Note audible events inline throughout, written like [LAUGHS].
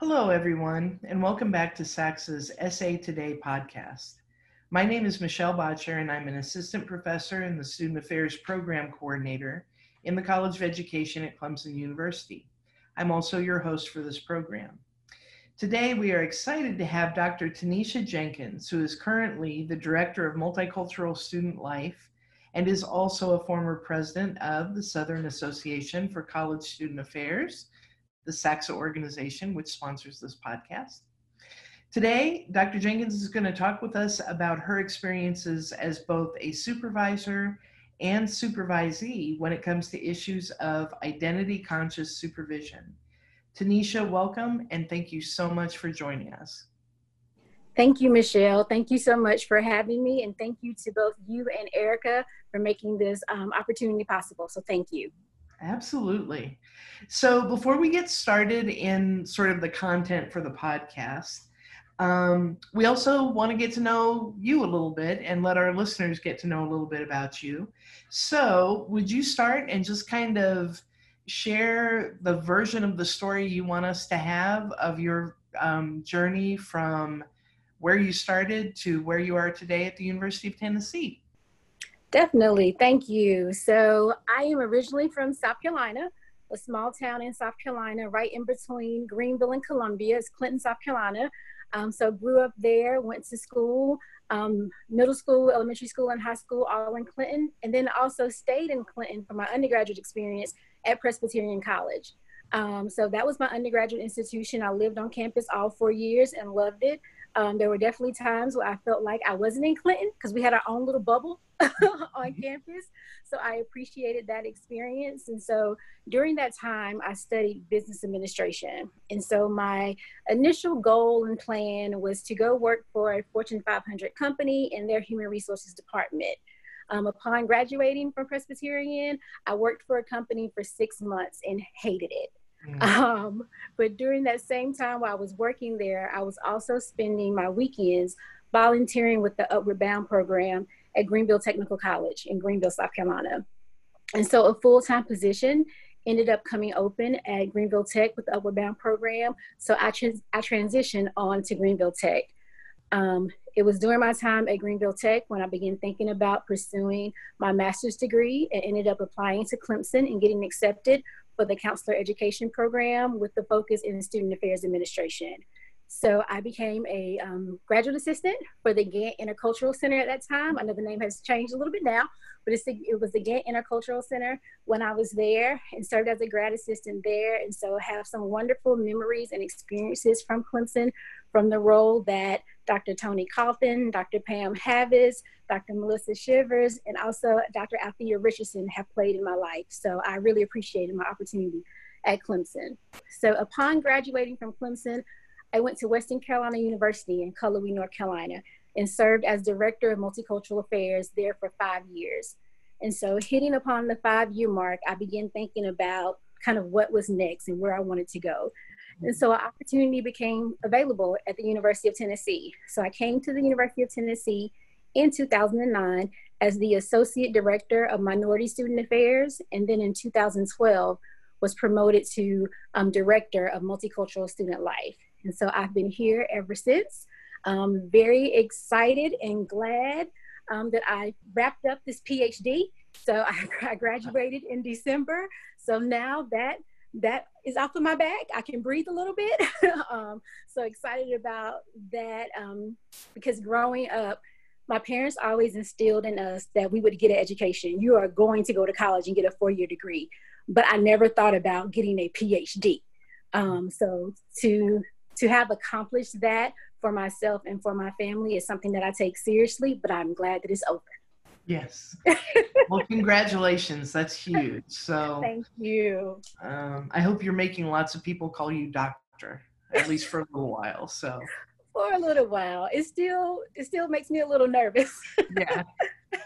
Hello, everyone, and welcome back to SACSA's SA Today podcast. My name is Michelle Boettcher, and I'm an assistant professor and the Student Affairs Program Coordinator in the College of Education at Clemson University. I'm also your host for this program. Today, we are excited to have Dr. Tanisha Jenkins, who is currently the Director of Multicultural Student Life and is also a former president of the Southern Association for College Student Affairs the SACSA organization, which sponsors this podcast. Today, Dr. Jenkins is going to talk with us about her experiences as both a supervisor and supervisee when it comes to issues of identity conscious supervision. Tanisha, welcome and thank you so much for joining us. Thank you, Michelle. Thank you so much for having me, and thank you to both you and Erica for making this um, opportunity possible. So, thank you. Absolutely. So before we get started in sort of the content for the podcast, um, we also want to get to know you a little bit and let our listeners get to know a little bit about you. So, would you start and just kind of share the version of the story you want us to have of your um, journey from where you started to where you are today at the University of Tennessee? Definitely. Thank you. So, I am originally from South Carolina, a small town in South Carolina, right in between Greenville and Columbia. It's Clinton, South Carolina. Um, so, grew up there, went to school, um, middle school, elementary school, and high school, all in Clinton, and then also stayed in Clinton for my undergraduate experience at Presbyterian College. Um, so, that was my undergraduate institution. I lived on campus all four years and loved it. Um, there were definitely times where I felt like I wasn't in Clinton because we had our own little bubble [LAUGHS] on mm-hmm. campus. So I appreciated that experience. And so during that time, I studied business administration. And so my initial goal and plan was to go work for a Fortune 500 company in their human resources department. Um, upon graduating from Presbyterian, I worked for a company for six months and hated it. Mm. [LAUGHS] Um, but during that same time while I was working there, I was also spending my weekends volunteering with the Upward Bound program at Greenville Technical College in Greenville, South Carolina. And so a full time position ended up coming open at Greenville Tech with the Upward Bound program. So I, trans- I transitioned on to Greenville Tech. Um, it was during my time at Greenville Tech when I began thinking about pursuing my master's degree and ended up applying to Clemson and getting accepted for the counselor education program with the focus in student affairs administration. So I became a um, graduate assistant for the Gantt Intercultural Center at that time. I know the name has changed a little bit now, but it was the Gantt Intercultural Center when I was there and served as a grad assistant there. And so have some wonderful memories and experiences from Clemson from the role that Dr. Tony Cawthon, Dr. Pam Havice, Dr. Melissa Shivers, and also Dr. Althea Richardson have played in my life. So I really appreciated my opportunity at Clemson. So upon graduating from Clemson, I went to Western Carolina University in Cullowhee, North Carolina, and served as Director of Multicultural Affairs there for five years. And so, hitting upon the five year mark, I began thinking about kind of what was next and where I wanted to go. And so, an opportunity became available at the University of Tennessee. So, I came to the University of Tennessee in 2009 as the Associate Director of Minority Student Affairs, and then in 2012 was promoted to um, Director of Multicultural Student Life. And so I've been here ever since. Um, very excited and glad um, that I wrapped up this PhD. So [LAUGHS] I, I graduated in December. So now that that is off of my back. I can breathe a little bit. [LAUGHS] um, so excited about that um, because growing up, my parents always instilled in us that we would get an education. You are going to go to college and get a four year degree. But I never thought about getting a PhD. Um, so to to have accomplished that for myself and for my family is something that I take seriously, but I'm glad that it's over. Yes. [LAUGHS] well, congratulations. That's huge. So thank you. Um, I hope you're making lots of people call you doctor, at least for a little while. So [LAUGHS] for a little while, it still it still makes me a little nervous. yeah.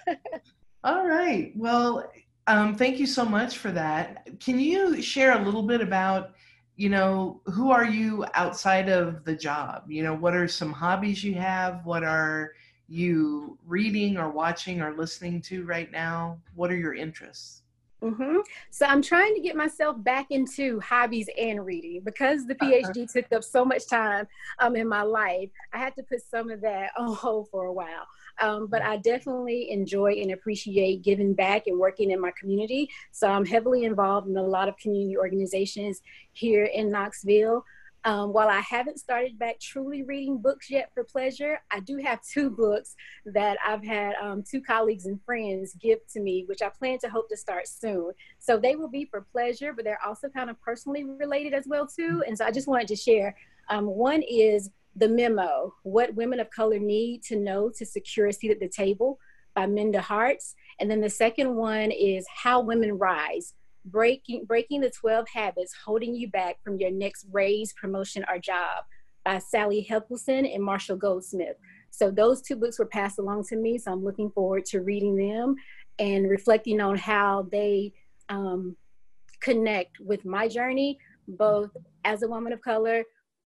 [LAUGHS] All right. Well, um, thank you so much for that. Can you share a little bit about you know, who are you outside of the job? You know, what are some hobbies you have? What are you reading or watching or listening to right now? What are your interests? Mm-hmm. So I'm trying to get myself back into hobbies and reading because the PhD uh-huh. took up so much time um, in my life. I had to put some of that [LAUGHS] on hold for a while. Um, but I definitely enjoy and appreciate giving back and working in my community. So I'm heavily involved in a lot of community organizations here in Knoxville. Um, while I haven't started back truly reading books yet for pleasure, I do have [LAUGHS] two books that I've had um, two colleagues and friends give to me, which I plan to hope to start soon. So they will be for pleasure, but they're also kind of personally related as well too. And so I just wanted to share. Um, one is the memo: What Women of Color Need to Know to Secure a Seat at the Table by Minda Harts, and then the second one is How Women Rise breaking breaking the 12 habits holding you back from your next raise promotion or job by sally helgesen and marshall goldsmith. So those two books were passed along to me so i'm looking forward to reading them and reflecting on how they um, connect with my journey both as a woman of color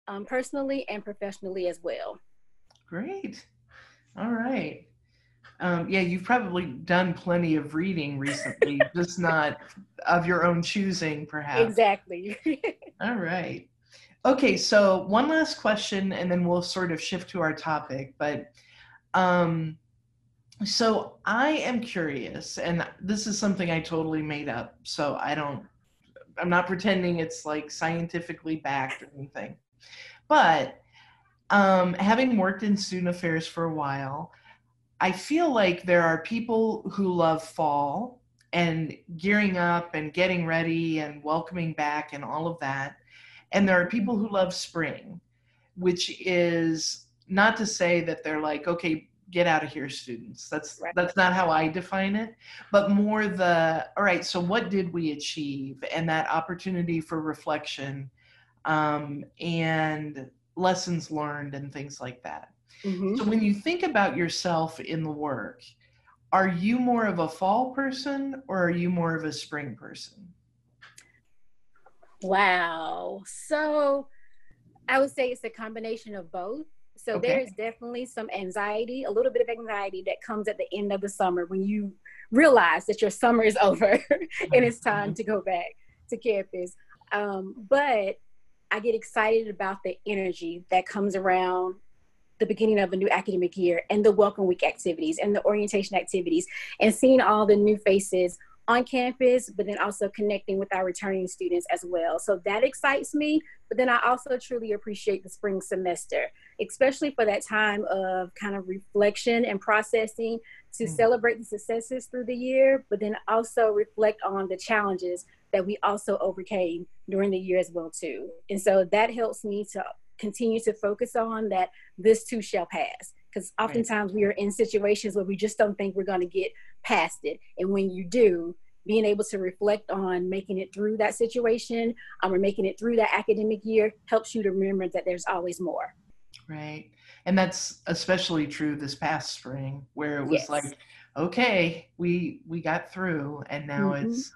um, personally and professionally as well. Great. All right um, yeah, you've probably done plenty of reading recently, just not of your own choosing, perhaps. Exactly. [LAUGHS] All right. Okay, so one last question, and then we'll sort of shift to our topic. But um, so I am curious, and this is something I totally made up. So I don't, I'm not pretending it's like scientifically backed or anything. But um, having worked in student affairs for a while, I feel like there are people who love fall and gearing up and getting ready and welcoming back and all of that. And there are people who love spring, which is not to say that they're like, okay, get out of here students that's right. that's not how i define it but more the all right so what did we achieve and that opportunity for reflection um, and lessons learned and things like that Mm-hmm. So when you think about yourself in the work, are you more of a fall person or are you more of a spring person? Wow. So I would say it's a combination of both. So okay. there is definitely some anxiety, a little bit of anxiety that comes at the end of the summer when you realize that your summer is [LAUGHS] over and it's time mm-hmm. to go back to campus. Um, but I get excited about the energy that comes around the beginning of a new academic year and the welcome week activities and the orientation activities and seeing all the new faces on campus, but then also connecting with our returning students as well. So that excites me. But then I also truly appreciate the spring semester, especially for that time of kind of reflection and processing to mm-hmm. celebrate the successes through the year, but then also reflect on the challenges that we also overcame during the year as well too. And so that helps me to continue to focus on that this too shall pass because oftentimes right. we are in situations where we just don't think we're going to get past it and when you do being able to reflect on making it through that situation um, or making it through that academic year helps you to remember that there's always more right and that's especially true this past spring where it was yes. like okay we we got through and now mm-hmm. it's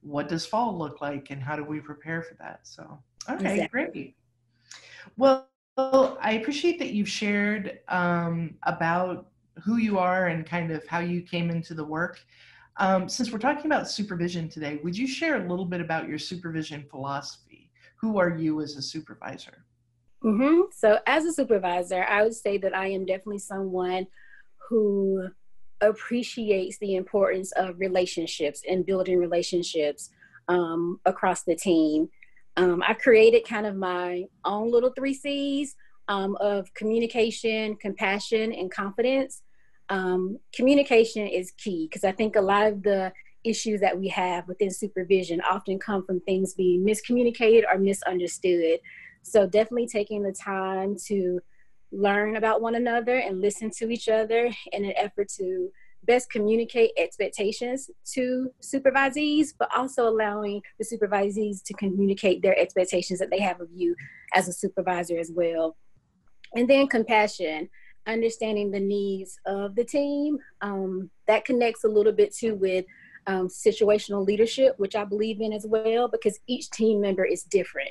what does fall look like and how do we prepare for that so okay exactly. great well, I appreciate that you've shared um, about who you are and kind of how you came into the work. Um, since we're talking about supervision today, would you share a little bit about your supervision philosophy? Who are you as a supervisor? Mm-hmm. So, as a supervisor, I would say that I am definitely someone who appreciates the importance of relationships and building relationships um, across the team um, I created kind of my own little three C's um, of communication, compassion, and confidence. Um, communication is key because I think a lot of the issues that we have within supervision often come from things being miscommunicated or misunderstood. So, definitely taking the time to learn about one another and listen to each other in an effort to best communicate expectations to supervisees, but also allowing the supervisees to communicate their expectations that they have of you as a supervisor as well. And then compassion, understanding the needs of the team. Um, that connects a little bit too with um, situational leadership, which I believe in as well, because each team member is different.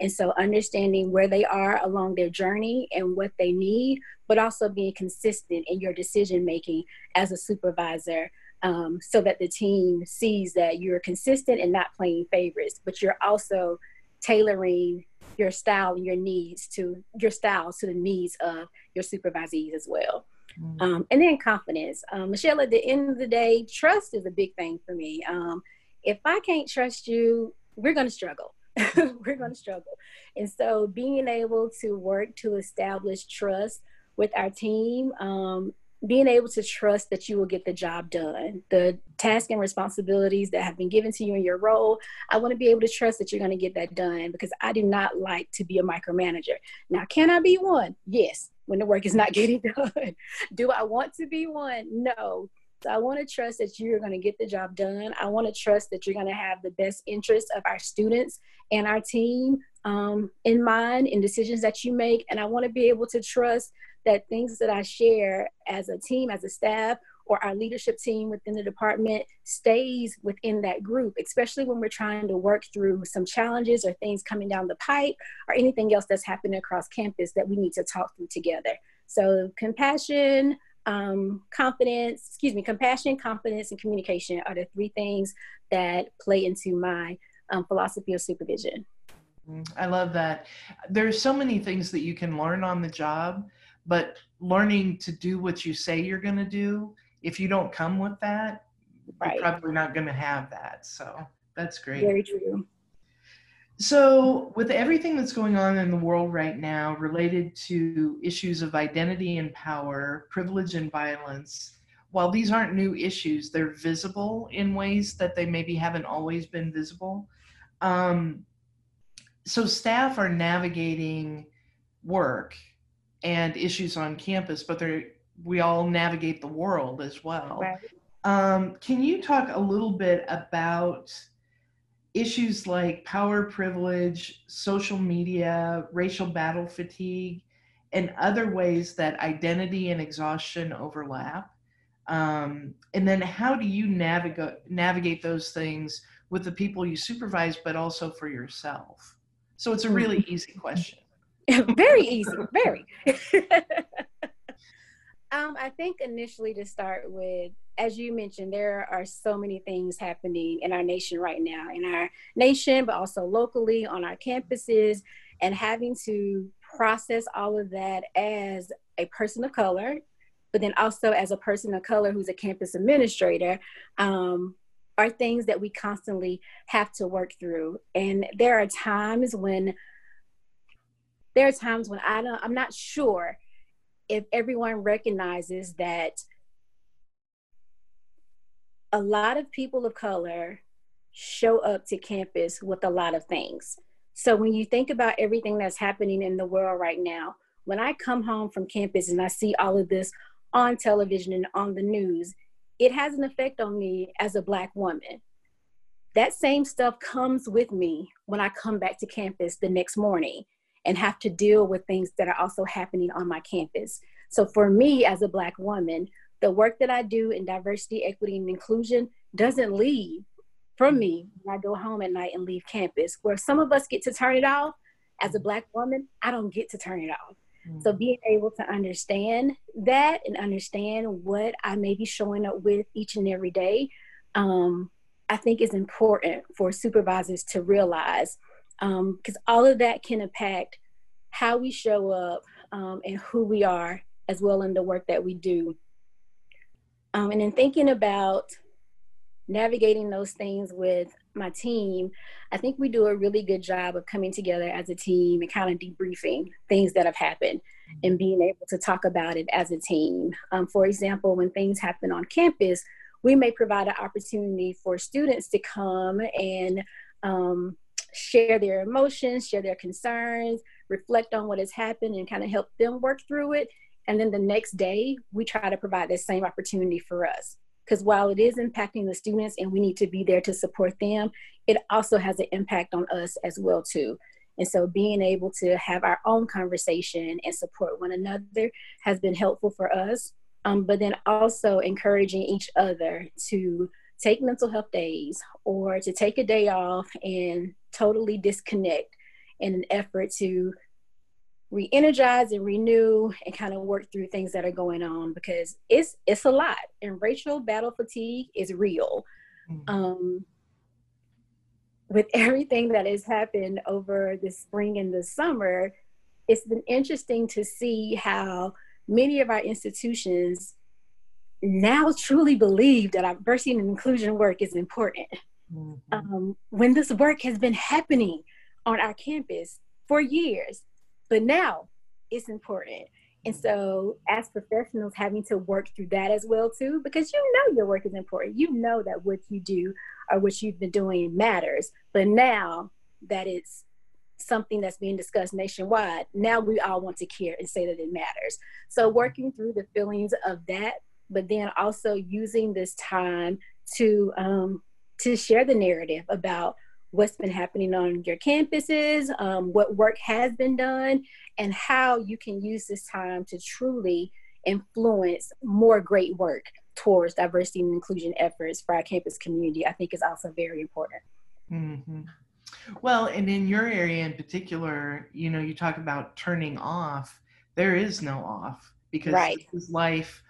And so understanding where they are along their journey and what they need, but also being consistent in your decision making as a supervisor um, so that the team sees that you're consistent and not playing favorites, but you're also tailoring your style and your needs to your styles to the needs of your supervisees as well. Mm-hmm. Um, and then confidence. Um, Michelle, at the end of the day, trust is a big thing for me. Um, if I can't trust you, we're going to struggle. [LAUGHS] we're going to struggle. And so being able to work to establish trust with our team um, being able to trust that you will get the job done, the tasks and responsibilities that have been given to you in your role, I want to be able to trust that you're going to get that done because I do not like to be a micromanager. Now, can I be one? Yes, when the work is not [LAUGHS] getting done. do I want to be one? No. So I want to trust that you're going to get the job done. I want to trust that you're going to have the best interests of our students and our team um, in mind in decisions that you make. And I want to be able to trust that things that I share as a team, as a staff, or our leadership team within the department stays within that group, especially when we're trying to work through some challenges or things coming down the pipe or anything else that's happening across campus that we need to talk through together. So, compassion, um, confidence, excuse me, compassion, confidence, and communication are the three things that play into my um, philosophy of supervision. I love that. There's so many things that you can learn on the job but learning to do what you say you're going to do if you don't come with that right. you're probably not going to have that so that's great very true so with everything that's going on in the world right now related to issues of identity and power privilege and violence while these aren't new issues they're visible in ways that they maybe haven't always been visible um, so staff are navigating work and issues on campus, but we all navigate the world as well. Right. Um, can you talk a little bit about issues like power privilege, social media, racial battle fatigue, and other ways that identity and exhaustion overlap? Um, and then how do you navigate navigate those things with the people you supervise, but also for yourself? So it's a really mm-hmm. easy question. [LAUGHS] very easy, very. [LAUGHS] um, I think initially to start with, as you mentioned, there are so many things happening in our nation right now, in our nation, but also locally on our campuses, and having to process all of that as a person of color, but then also as a person of color who's a campus administrator. Um, are things that we constantly have to work through. And there are times when there are times when I don't, I'm not sure if everyone recognizes that a lot of people of color show up to campus with a lot of things. So when you think about everything that's happening in the world right now, when I come home from campus and I see all of this on television and on the news, it has an effect on me as a Black woman. That same stuff comes with me when I come back to campus the next morning and have to deal with things that are also happening on my campus. So for me as a Black woman, the work that I do in diversity, equity, and inclusion doesn't leave from me when I go home at night and leave campus. Where some of us get to turn it off, as a Black woman, I don't get to turn it off. Mm-hmm. So being able to understand that and understand what I may be showing up with each and every day, um, I think is important for supervisors to realize because um, all of that can impact how we show up um, and who we are as well in the work that we do. Um, and in thinking about navigating those things with my team, I think we do a really good job of coming together as a team and kind of debriefing things that have happened and being able to talk about it as a team. Um, for example, when things happen on campus, we may provide an opportunity for students to come and um, share their emotions, share their concerns, reflect on what has happened, and kind of help them work through it. And then the next day, we try to provide that same opportunity for us. Because while it is impacting the students and we need to be there to support them, it also has an impact on us as well too. And so being able to have our own conversation and support one another has been helpful for us. Um, but then also encouraging each other to take mental health days or to take a day off and totally disconnect in an effort to re-energize and renew and kind of work through things that are going on because it's it's a lot and racial battle fatigue is real mm-hmm. um, with everything that has happened over the spring and the summer it's been interesting to see how many of our institutions now truly believe that our diversity and inclusion work is important mm-hmm. um, when this work has been happening on our campus for years but now it's important. And so, as professionals, having to work through that as well too, because you know your work is important. You know that what you do or what you've been doing matters. But now that it's something that's being discussed nationwide, now we all want to care and say that it matters. So, working through the feelings of that, but then also using this time to um, to share the narrative about what's been happening on your campuses, um, what work has been done, and how you can use this time to truly influence more great work towards diversity and inclusion efforts for our campus community, I think is also very important. Mm-hmm. Well, and in your area in particular, you know, you talk about turning off. There is no off because right. this is life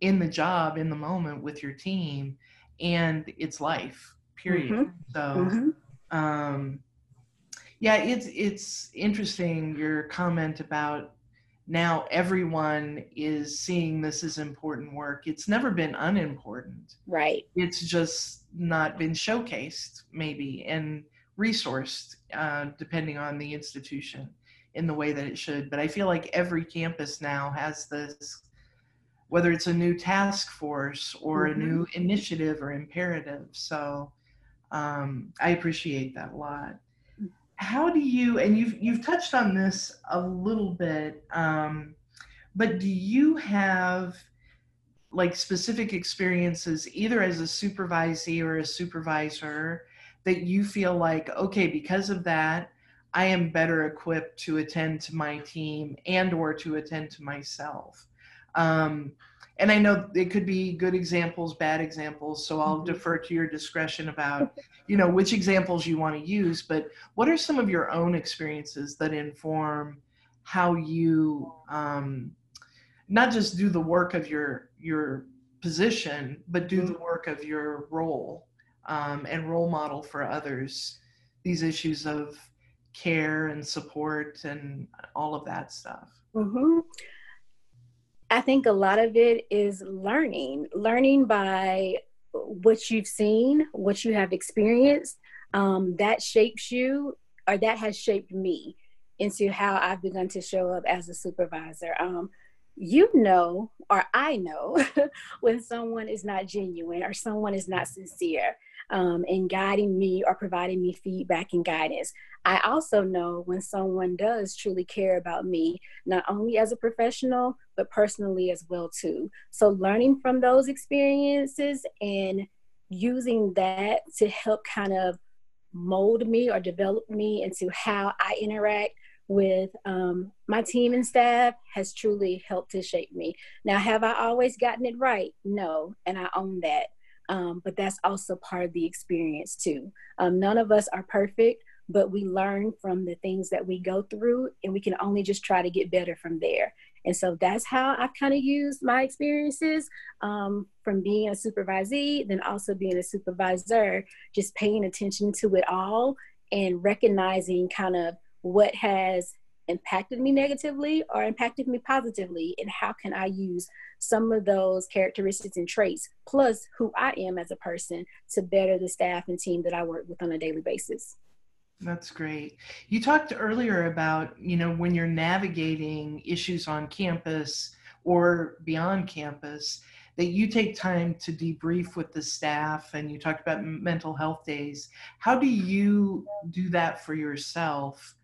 in the job, in the moment with your team, and it's life, period. Mm-hmm. So, mm-hmm um, yeah, it's it's interesting your comment about now everyone is seeing this as important work. It's never been unimportant. Right. It's just not been showcased, maybe, and resourced, uh, depending on the institution, in the way that it should. But I feel like every campus now has this, whether it's a new task force or mm-hmm. a new initiative or imperative. So um, I appreciate that a lot. How do you and you've you've touched on this a little bit, um, but do you have like specific experiences either as a supervisee or a supervisor that you feel like okay because of that i am better equipped to attend to my team and or to attend to myself um, and I know it could be good examples, bad examples. So I'll mm-hmm. defer to your discretion about, you know, which examples you want to use. But what are some of your own experiences that inform how you um, not just do the work of your your position, but do the mm-hmm. work of your role um, and role model for others these issues of care and support and all of that stuff. Mm-hmm. I think a lot of it is learning, learning by what you've seen, what you have experienced. Um, that shapes you, or that has shaped me into how I've begun to show up as a supervisor. Um, you know, or I know, [LAUGHS] when someone is not genuine or someone is not sincere um, in guiding me or providing me feedback and guidance. I also know when someone does truly care about me, not only as a professional, but personally as well too. So learning from those experiences and using that to help kind of mold me or develop me into how I interact with um, my team and staff has truly helped to shape me. Now, have I always gotten it right? No, and I own that um, but that's also part of the experience too. Um, none of us are perfect, but we learn from the things that we go through, and we can only just try to get better from there. And so that's how I've kind of used my experiences um, from being a supervisee, then also being a supervisor, just paying attention to it all and recognizing kind of what has impacted me negatively or impacted me positively and how can i use some of those characteristics and traits plus who i am as a person to better the staff and team that i work with on a daily basis. That's great. You talked earlier about you know when you're navigating issues on campus or beyond campus that you take time to debrief with the staff and you talked about mental health days. How do you do that for yourself?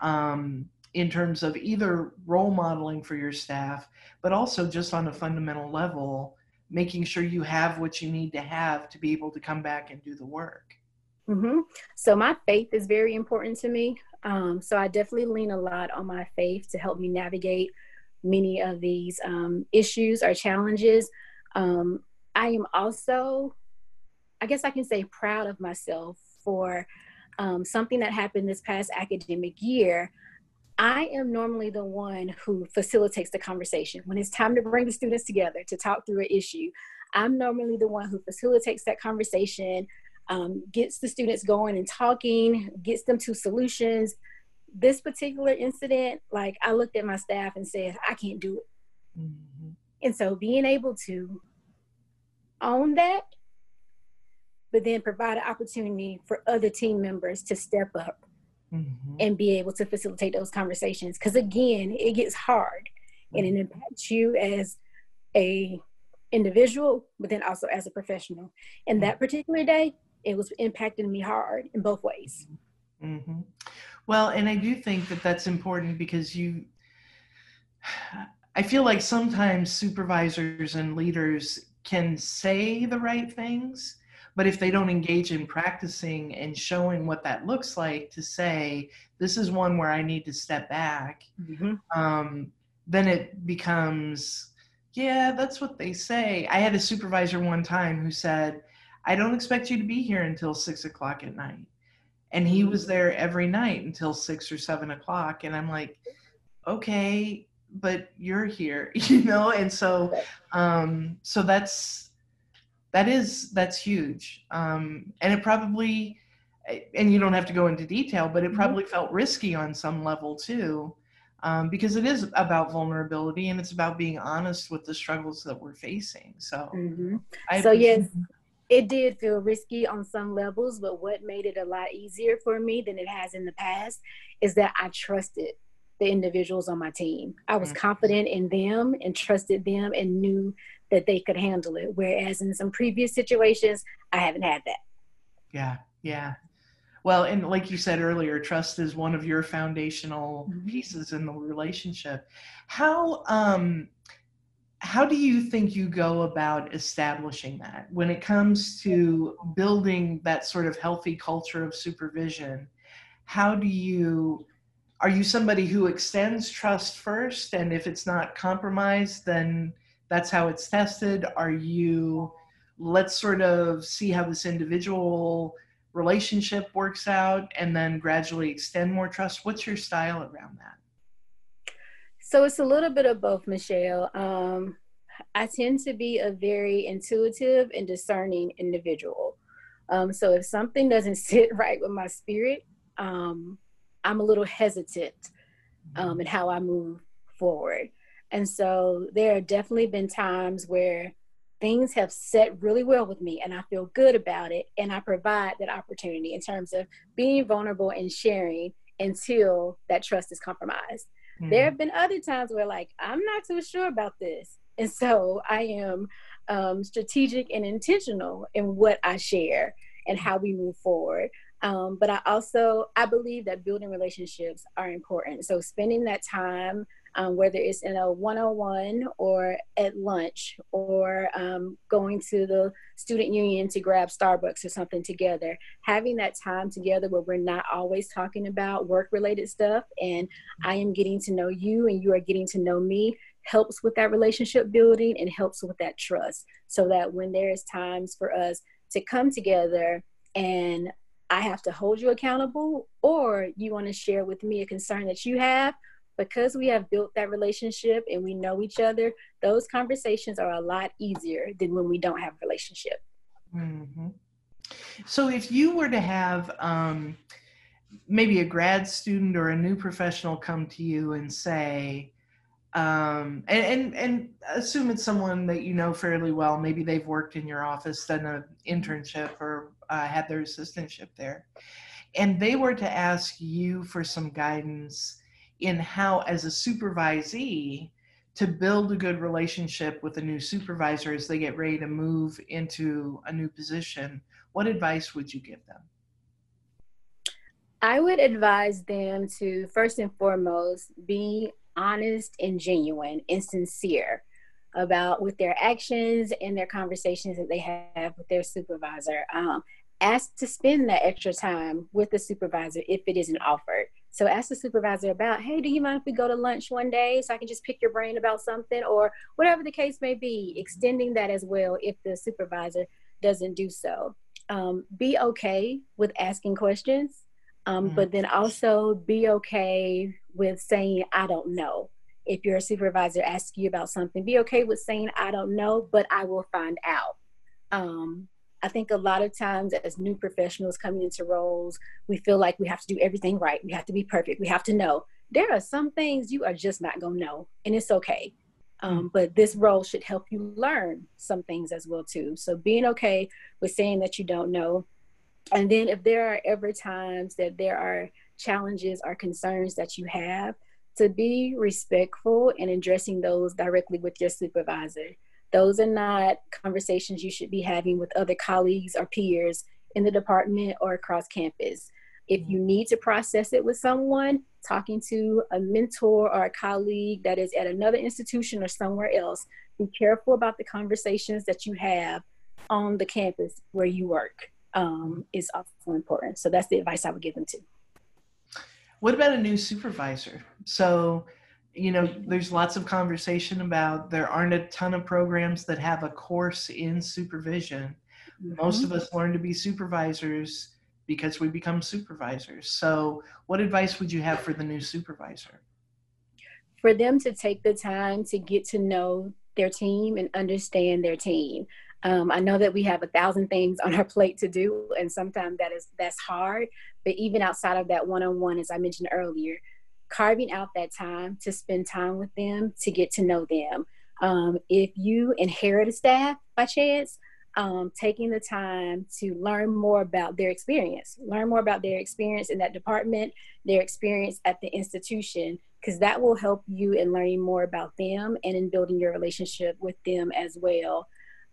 Um, in terms of either role modeling for your staff, but also just on a fundamental level, making sure you have what you need to have to be able to come back and do the work. Mm-hmm. So, my faith is very important to me. Um, so, I definitely lean a lot on my faith to help me navigate many of these um, issues or challenges. Um, I am also, I guess I can say, proud of myself for um, something that happened this past academic year I am normally the one who facilitates the conversation. When it's time to bring the students together to talk through an issue, I'm normally the one who facilitates that conversation, um, gets the students going and talking, gets them to solutions. This particular incident, like I looked at my staff and said, I can't do it. Mm-hmm. And so being able to own that, but then provide an opportunity for other team members to step up mm-hmm. and be able to facilitate those conversations. Because again, it gets hard and it mm-hmm. impacts you as a individual, but then also as a professional. And mm-hmm. that particular day, it was impacting me hard in both ways. Mm-hmm. Well, and I do think that that's important because you, I feel like sometimes supervisors and leaders can say the right things, but if they don't engage in practicing and showing what that looks like to say, this is one where I need to step back, mm-hmm. um, then it becomes, yeah, that's what they say. I had a supervisor one time who said, I don't expect you to be here until six o'clock at night. And he was mm-hmm. there every night until six or seven o'clock. And I'm like, okay, but you're here, [LAUGHS] you know? And so, um, so that's, that is, that's huge. Um, and it probably, and you don't have to go into detail, but it mm-hmm. probably felt risky on some level too. Um, because it is about vulnerability and it's about being honest with the struggles that we're facing. So, mm-hmm. so yes, it did feel risky on some levels, but what made it a lot easier for me than it has in the past is that I trusted the individuals on my team. I was mm-hmm. confident in them and trusted them and knew that they could handle it. Whereas in some previous situations, I haven't had that. Yeah, yeah. Well, and like you said earlier, trust is one of your foundational mm-hmm. pieces in the relationship. How um how do you think you go about establishing that when it comes to building that sort of healthy culture of supervision how do you are you somebody who extends trust first and if it's not compromised then that's how it's tested are you let's sort of see how this individual relationship works out and then gradually extend more trust what's your style around that so it's a little bit of both, Michelle. Um, I tend to be a very intuitive and discerning individual. Um, so if something doesn't [LAUGHS] sit right with my spirit, um, I'm a little hesitant um, in how I move forward. And so there have definitely been times where things have set really well with me and I feel good about it. And I provide that opportunity in terms of being vulnerable and sharing until that trust is compromised. Mm. There have been other times where, like, I'm not too sure about this. And so I am um, strategic and intentional in what I share and how we move forward. Um, but I also I believe that building relationships are important. So spending that time um, whether it's in a one-on-one or at lunch or um, going to the student union to grab starbucks or something together. Having that time together where we're not always talking about work-related stuff and i am getting to know you and you are getting to know me helps with that relationship building and helps with that trust. So that when there's times for us to come together and I have to hold you accountable, or you want to share with me a concern that you have, because we have built that relationship and we know each other, those conversations are a lot easier than when we don't have a relationship. Mm-hmm. So, if you were to have um, maybe a grad student or a new professional come to you and say, um, and, and, and assume it's someone that you know fairly well. Maybe they've worked in your office, done an internship, or uh, had their assistantship there, and they were to ask you for some guidance in how, as a supervisee, to build a good relationship with a new supervisor as they get ready to move into a new position, what advice would you give them? I would advise them to first and foremost be honest and genuine and sincere about with their actions and their conversations that they have with their supervisor. Um, ask to spend that extra time with the supervisor if it isn't offered. So ask the supervisor about, hey, do you mind if we go to lunch one day so I can just pick your brain about something or whatever the case may be, extending that as well if the supervisor doesn't do so. Um, be okay with asking questions. Um, mm-hmm. But then also be okay with saying, I don't know. If your supervisor asks you about something, be okay with saying, I don't know, but I will find out. Um, I think a lot of times as new professionals coming into roles, we feel like we have to do everything right. We have to be perfect. We have to know. There are some things you are just not going to know, and it's okay. Um, but this role should help you learn some things as well too. So being okay with saying that you don't know, and then if there are ever times that there are challenges or concerns that you have, to be respectful and addressing those directly with your supervisor. Those are not conversations you should be having with other colleagues or peers in the department or across campus. If you need to process it with someone, talking to a mentor or a colleague that is at another institution or somewhere else, be careful about the conversations that you have on the campus where you work um, is also important. So that's the advice I would give them to. What about a new supervisor? So, you know, there's lots of conversation about there aren't a ton of programs that have a course in supervision. Mm-hmm. Most of us learn to be supervisors because we become supervisors. So, what advice would you have for the new supervisor? For them to take the time to get to know their team and understand their team. Um, I know that we have a thousand things on our plate to do, and sometimes that is that's hard. But even outside of that one-on-one, as I mentioned earlier, carving out that time to spend time with them to get to know them. Um, if you inherit a staff by chance, um, taking the time to learn more about their experience, learn more about their experience in that department, their experience at the institution, because that will help you in learning more about them and in building your relationship with them as well.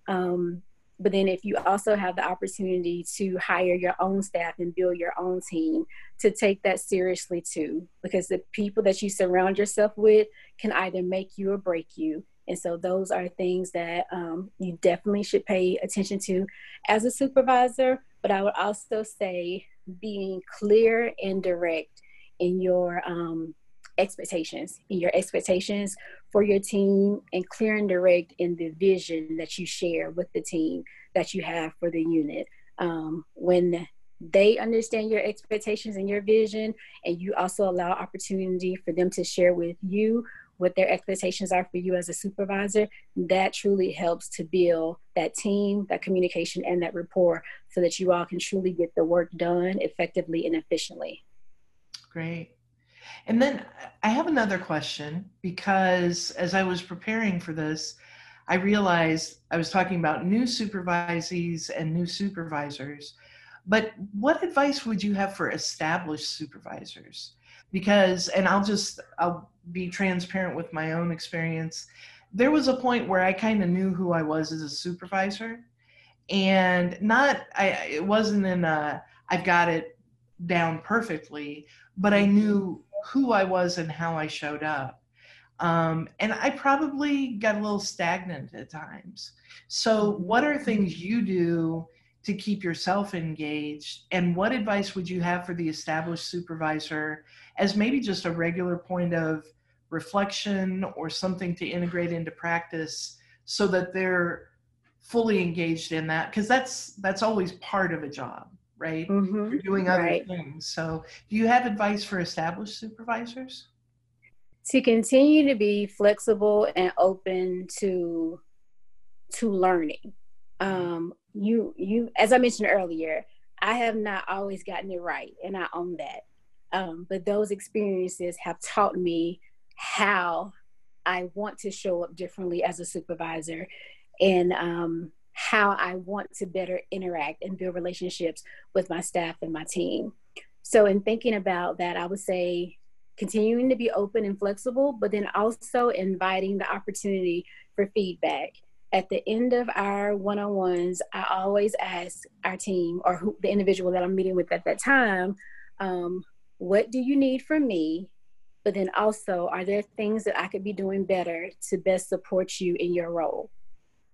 Um, but then if you also have the opportunity to hire your own staff and build your own team to take that seriously too because the people that you surround yourself with can either make you or break you. And so those are things that um, you definitely should pay attention to as a supervisor. But i would also say being clear and direct in your um, expectations in your expectations for your team and clear and direct in the vision that you share with the team that you have for the unit. Um, when they understand your expectations and your vision, and you also allow opportunity for them to share with you what their expectations are for you as a supervisor, that truly helps to build that team, that communication, and that rapport so that you all can truly get the work done effectively and efficiently. Great. And then I have another question because as I was preparing for this, I realized I was talking about new supervisees and new supervisors. But what advice would you have for established supervisors? Because, and I'll just, I'll be transparent with my own experience. There was a point where I kind of knew who I was as a supervisor. And not, I, it wasn't in a, I've got it down perfectly, but I knew who I was and how I showed up. Um, and I probably got a little stagnant at times. So, what are things you do to keep yourself engaged? And what advice would you have for the established supervisor as maybe just a regular point of reflection or something to integrate into practice so that they're fully engaged in that? Because that's that's always part of a job right? Mm-hmm. You're doing other right. things. So, do you have advice for established supervisors? To continue to be flexible and open to to learning. Um, you you as I mentioned earlier, I have not always gotten it right, and I own that. Um, but those experiences have taught me how I want to show up differently as a supervisor, and um, how I want to better interact and build relationships with my staff and my team. So, in thinking about that, I would say continuing to be open and flexible, but then also inviting the opportunity for feedback. At the end of our one on ones, I always ask our team or who, the individual that I'm meeting with at that time, um, what do you need from me? But then also, are there things that I could be doing better to best support you in your role?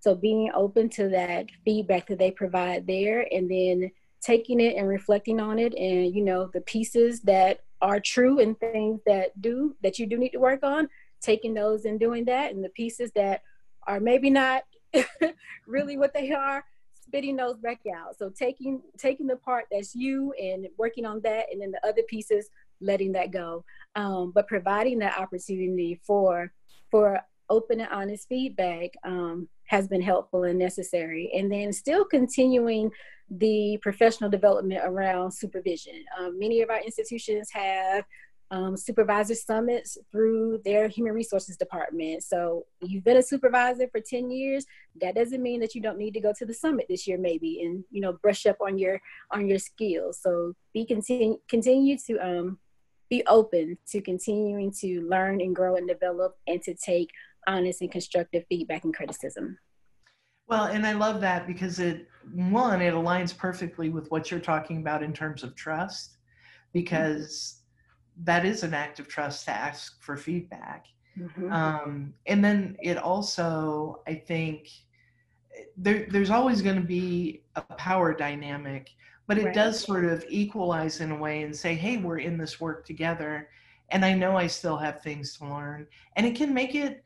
So being open to that feedback that they provide there and then taking it and reflecting on it and you know the pieces that are true and things that do that you do need to work on taking those and doing that and the pieces that are maybe not [LAUGHS] really what they are spitting those back out. So taking taking the part that's you and working on that, and then the other pieces, letting that go. Um, but providing that opportunity for for open and honest feedback um, has been helpful and necessary. And then still continuing the professional development around supervision. Um, many of our institutions have um, supervisor summits through their human resources department. So you've been a supervisor for 10 years. That doesn't mean that you don't need to go to the summit this year, maybe, and you know, brush up on your on your skills. So be continue continue to um, be open to continuing to learn and grow and develop, and to take honest and constructive feedback and criticism. Well, and I love that because it one it aligns perfectly with what you're talking about in terms of trust, because that is an act of trust to ask for feedback. Mm-hmm. Um, and then it also, I think, there, there's always going to be a power dynamic, but it right. does sort of equalize in a way and say, hey, we're in this work together. And I know I still have things to learn. And it can make it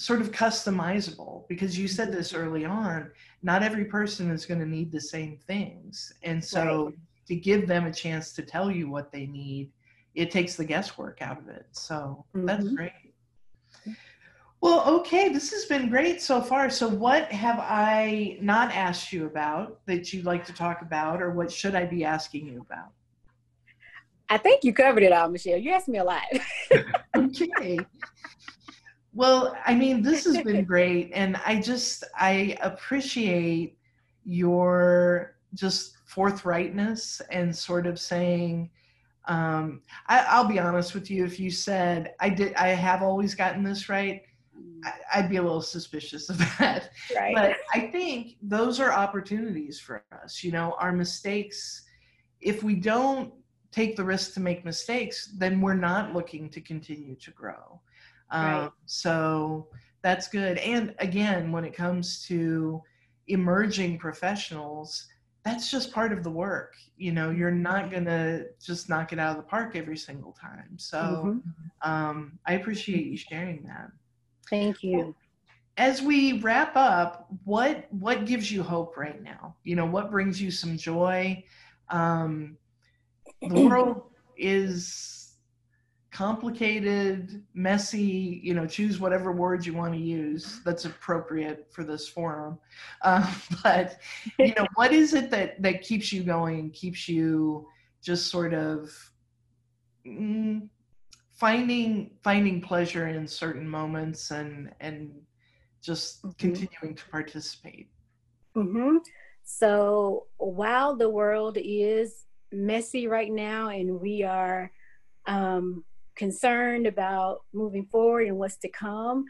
sort of customizable because you said this mm-hmm. early on not every person is going to need the same things. And so right. to give them a chance to tell you what they need it takes the guesswork out of it. So mm-hmm. that's great. Well, okay, this has been great so far. So, what have I not asked you about that you'd like to talk about, or what should I be asking you about? I think you covered it all, Michelle. You asked me a lot. [LAUGHS] okay. Well, I mean, this has been [LAUGHS] great. And I just, I appreciate your just forthrightness and sort of saying, um, I, will be honest with you. If you said I did, I have always gotten this right. I, would be a little suspicious [LAUGHS] of that. Right. But I think those are opportunities for us. You know, our mistakes. If we don't take the risk to make mistakes, then we're not looking to continue to grow. Right. Um, so that's good. And again, when it comes to emerging professionals, that's just part of the work you know you're not gonna just knock it out of the park every single time so mm-hmm. um, i appreciate you sharing that thank you as we wrap up what what gives you hope right now you know what brings you some joy um, the [CLEARS THROAT] world is complicated, messy, you know, choose whatever word you want to use that's appropriate for this forum. Uh, [LAUGHS] but, you know, what is it that, that keeps you going, keeps you just sort of mm, finding, finding pleasure in certain moments and, and just mm-hmm. continuing to participate? Mm-hmm. So while the world is messy right now and we are um, concerned about moving forward and what's to come,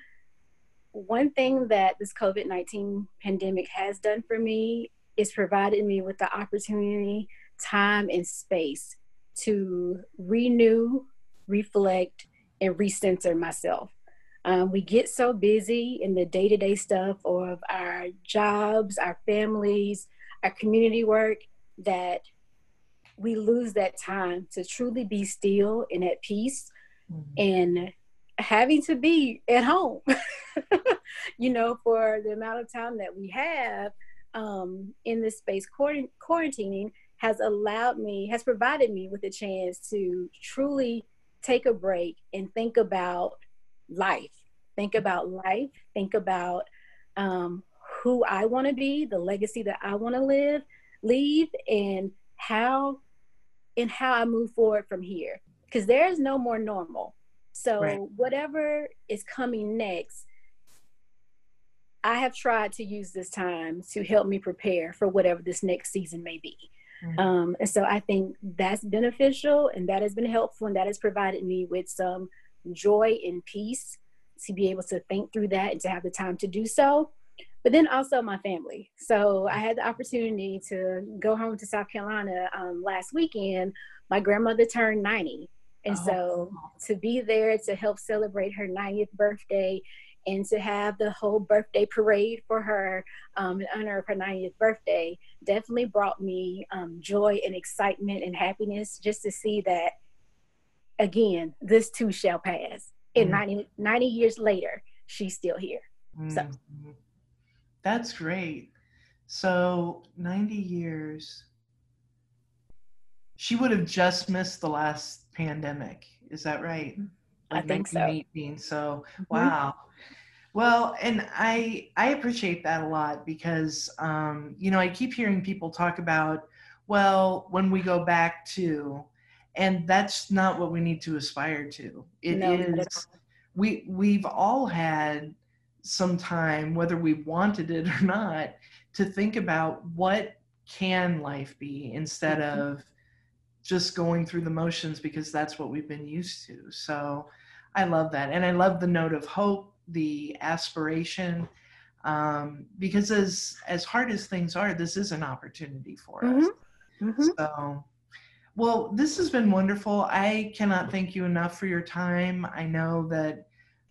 one thing that this COVID 19 pandemic has done for me is provided me with the opportunity, time, and space to renew, reflect, and recenter myself. Um, we get so busy in the day to day stuff of our jobs, our families, our community work that we lose that time to truly be still and at peace mm-hmm. and having to be at home, [LAUGHS] you know, for the amount of time that we have um, in this space quarantining has allowed me, has provided me with a chance to truly take a break and think about life. Think about life, think about um, who I want to be, the legacy that I want to live, leave, and how and how I move forward from here because there is no more normal. So right. whatever is coming next, I have tried to use this time to help me prepare for whatever this next season may be. Mm-hmm. Um, and so I think that's beneficial and that has been helpful and that has provided me with some joy and peace to be able to think through that and to have the time to do so. But then also my family. So I had the opportunity to go home to South Carolina um, last weekend. My grandmother turned 90. And oh. so to be there to help celebrate her 90th birthday and to have the whole birthday parade for her um, in honor of her 90th birthday definitely brought me um, joy and excitement and happiness just to see that, again, this too shall pass. And mm-hmm. 90, 90 years later, she's still here. Mm-hmm. So that's great. So 90 years. She would have just missed the last pandemic. Is that right? Like I think so. So mm-hmm. wow. Well, and I I appreciate that a lot because um, you know I keep hearing people talk about well when we go back to, and that's not what we need to aspire to. It no, is we we've all had some time whether we wanted it or not to think about what can life be instead mm-hmm. of just going through the motions because that's what we've been used to. So I love that. And I love the note of hope, the aspiration, um, because as, as hard as things are, this is an opportunity for mm-hmm. us. Mm-hmm. So, well, this has been wonderful. I cannot thank you enough for your time. I know that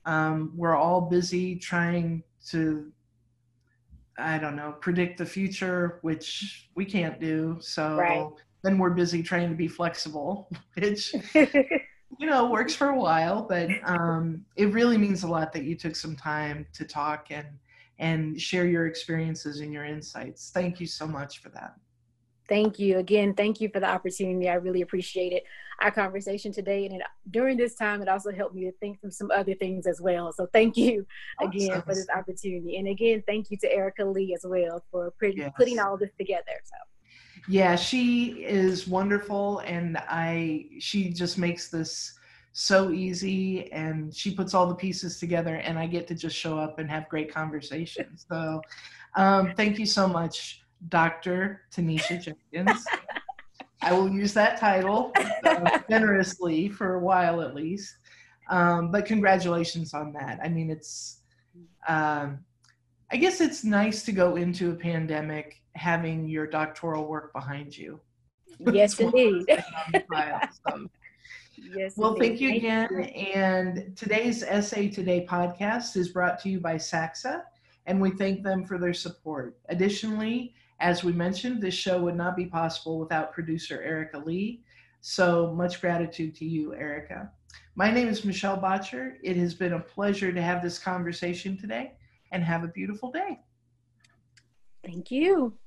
um, we're all busy trying to I don't know, predict the future, which we can't do. So right. then we're busy trying to be flexible, [LAUGHS] which [LAUGHS] you know works for a while, but um, it really means a lot that you took some time to talk and and share your experiences and your insights. Thank you so much for that. Thank you again. Thank you for the opportunity. I really appreciate it. Our conversation today, and it, during this time, it also helped me to think through some other things as well. So thank you again awesome. for this opportunity, and again, thank you to Erica Lee as well for yes. putting all this together. So. Yeah, she is wonderful, and I she just makes this so easy and she puts all the pieces together and i get to just show up and have great conversations so um, thank you so much Dr. Tanisha Jenkins. [LAUGHS] I will use that title uh, [LAUGHS] generously for a while at least. Um, but congratulations on that. I mean, it's, um, I guess it's nice to go into a pandemic having your doctoral work behind you. Yes, [LAUGHS] indeed. [LAUGHS] Yes, well, indeed. thank you again. Thank you. And today's SA Today podcast is brought to you by SACSA, and we thank them for their support. Additionally, as we mentioned, this show would not be possible without producer Erica Lee. So much gratitude to you, Erica. My name is Michelle Boettcher. It has been a pleasure to have this conversation today and have a beautiful day. Thank you.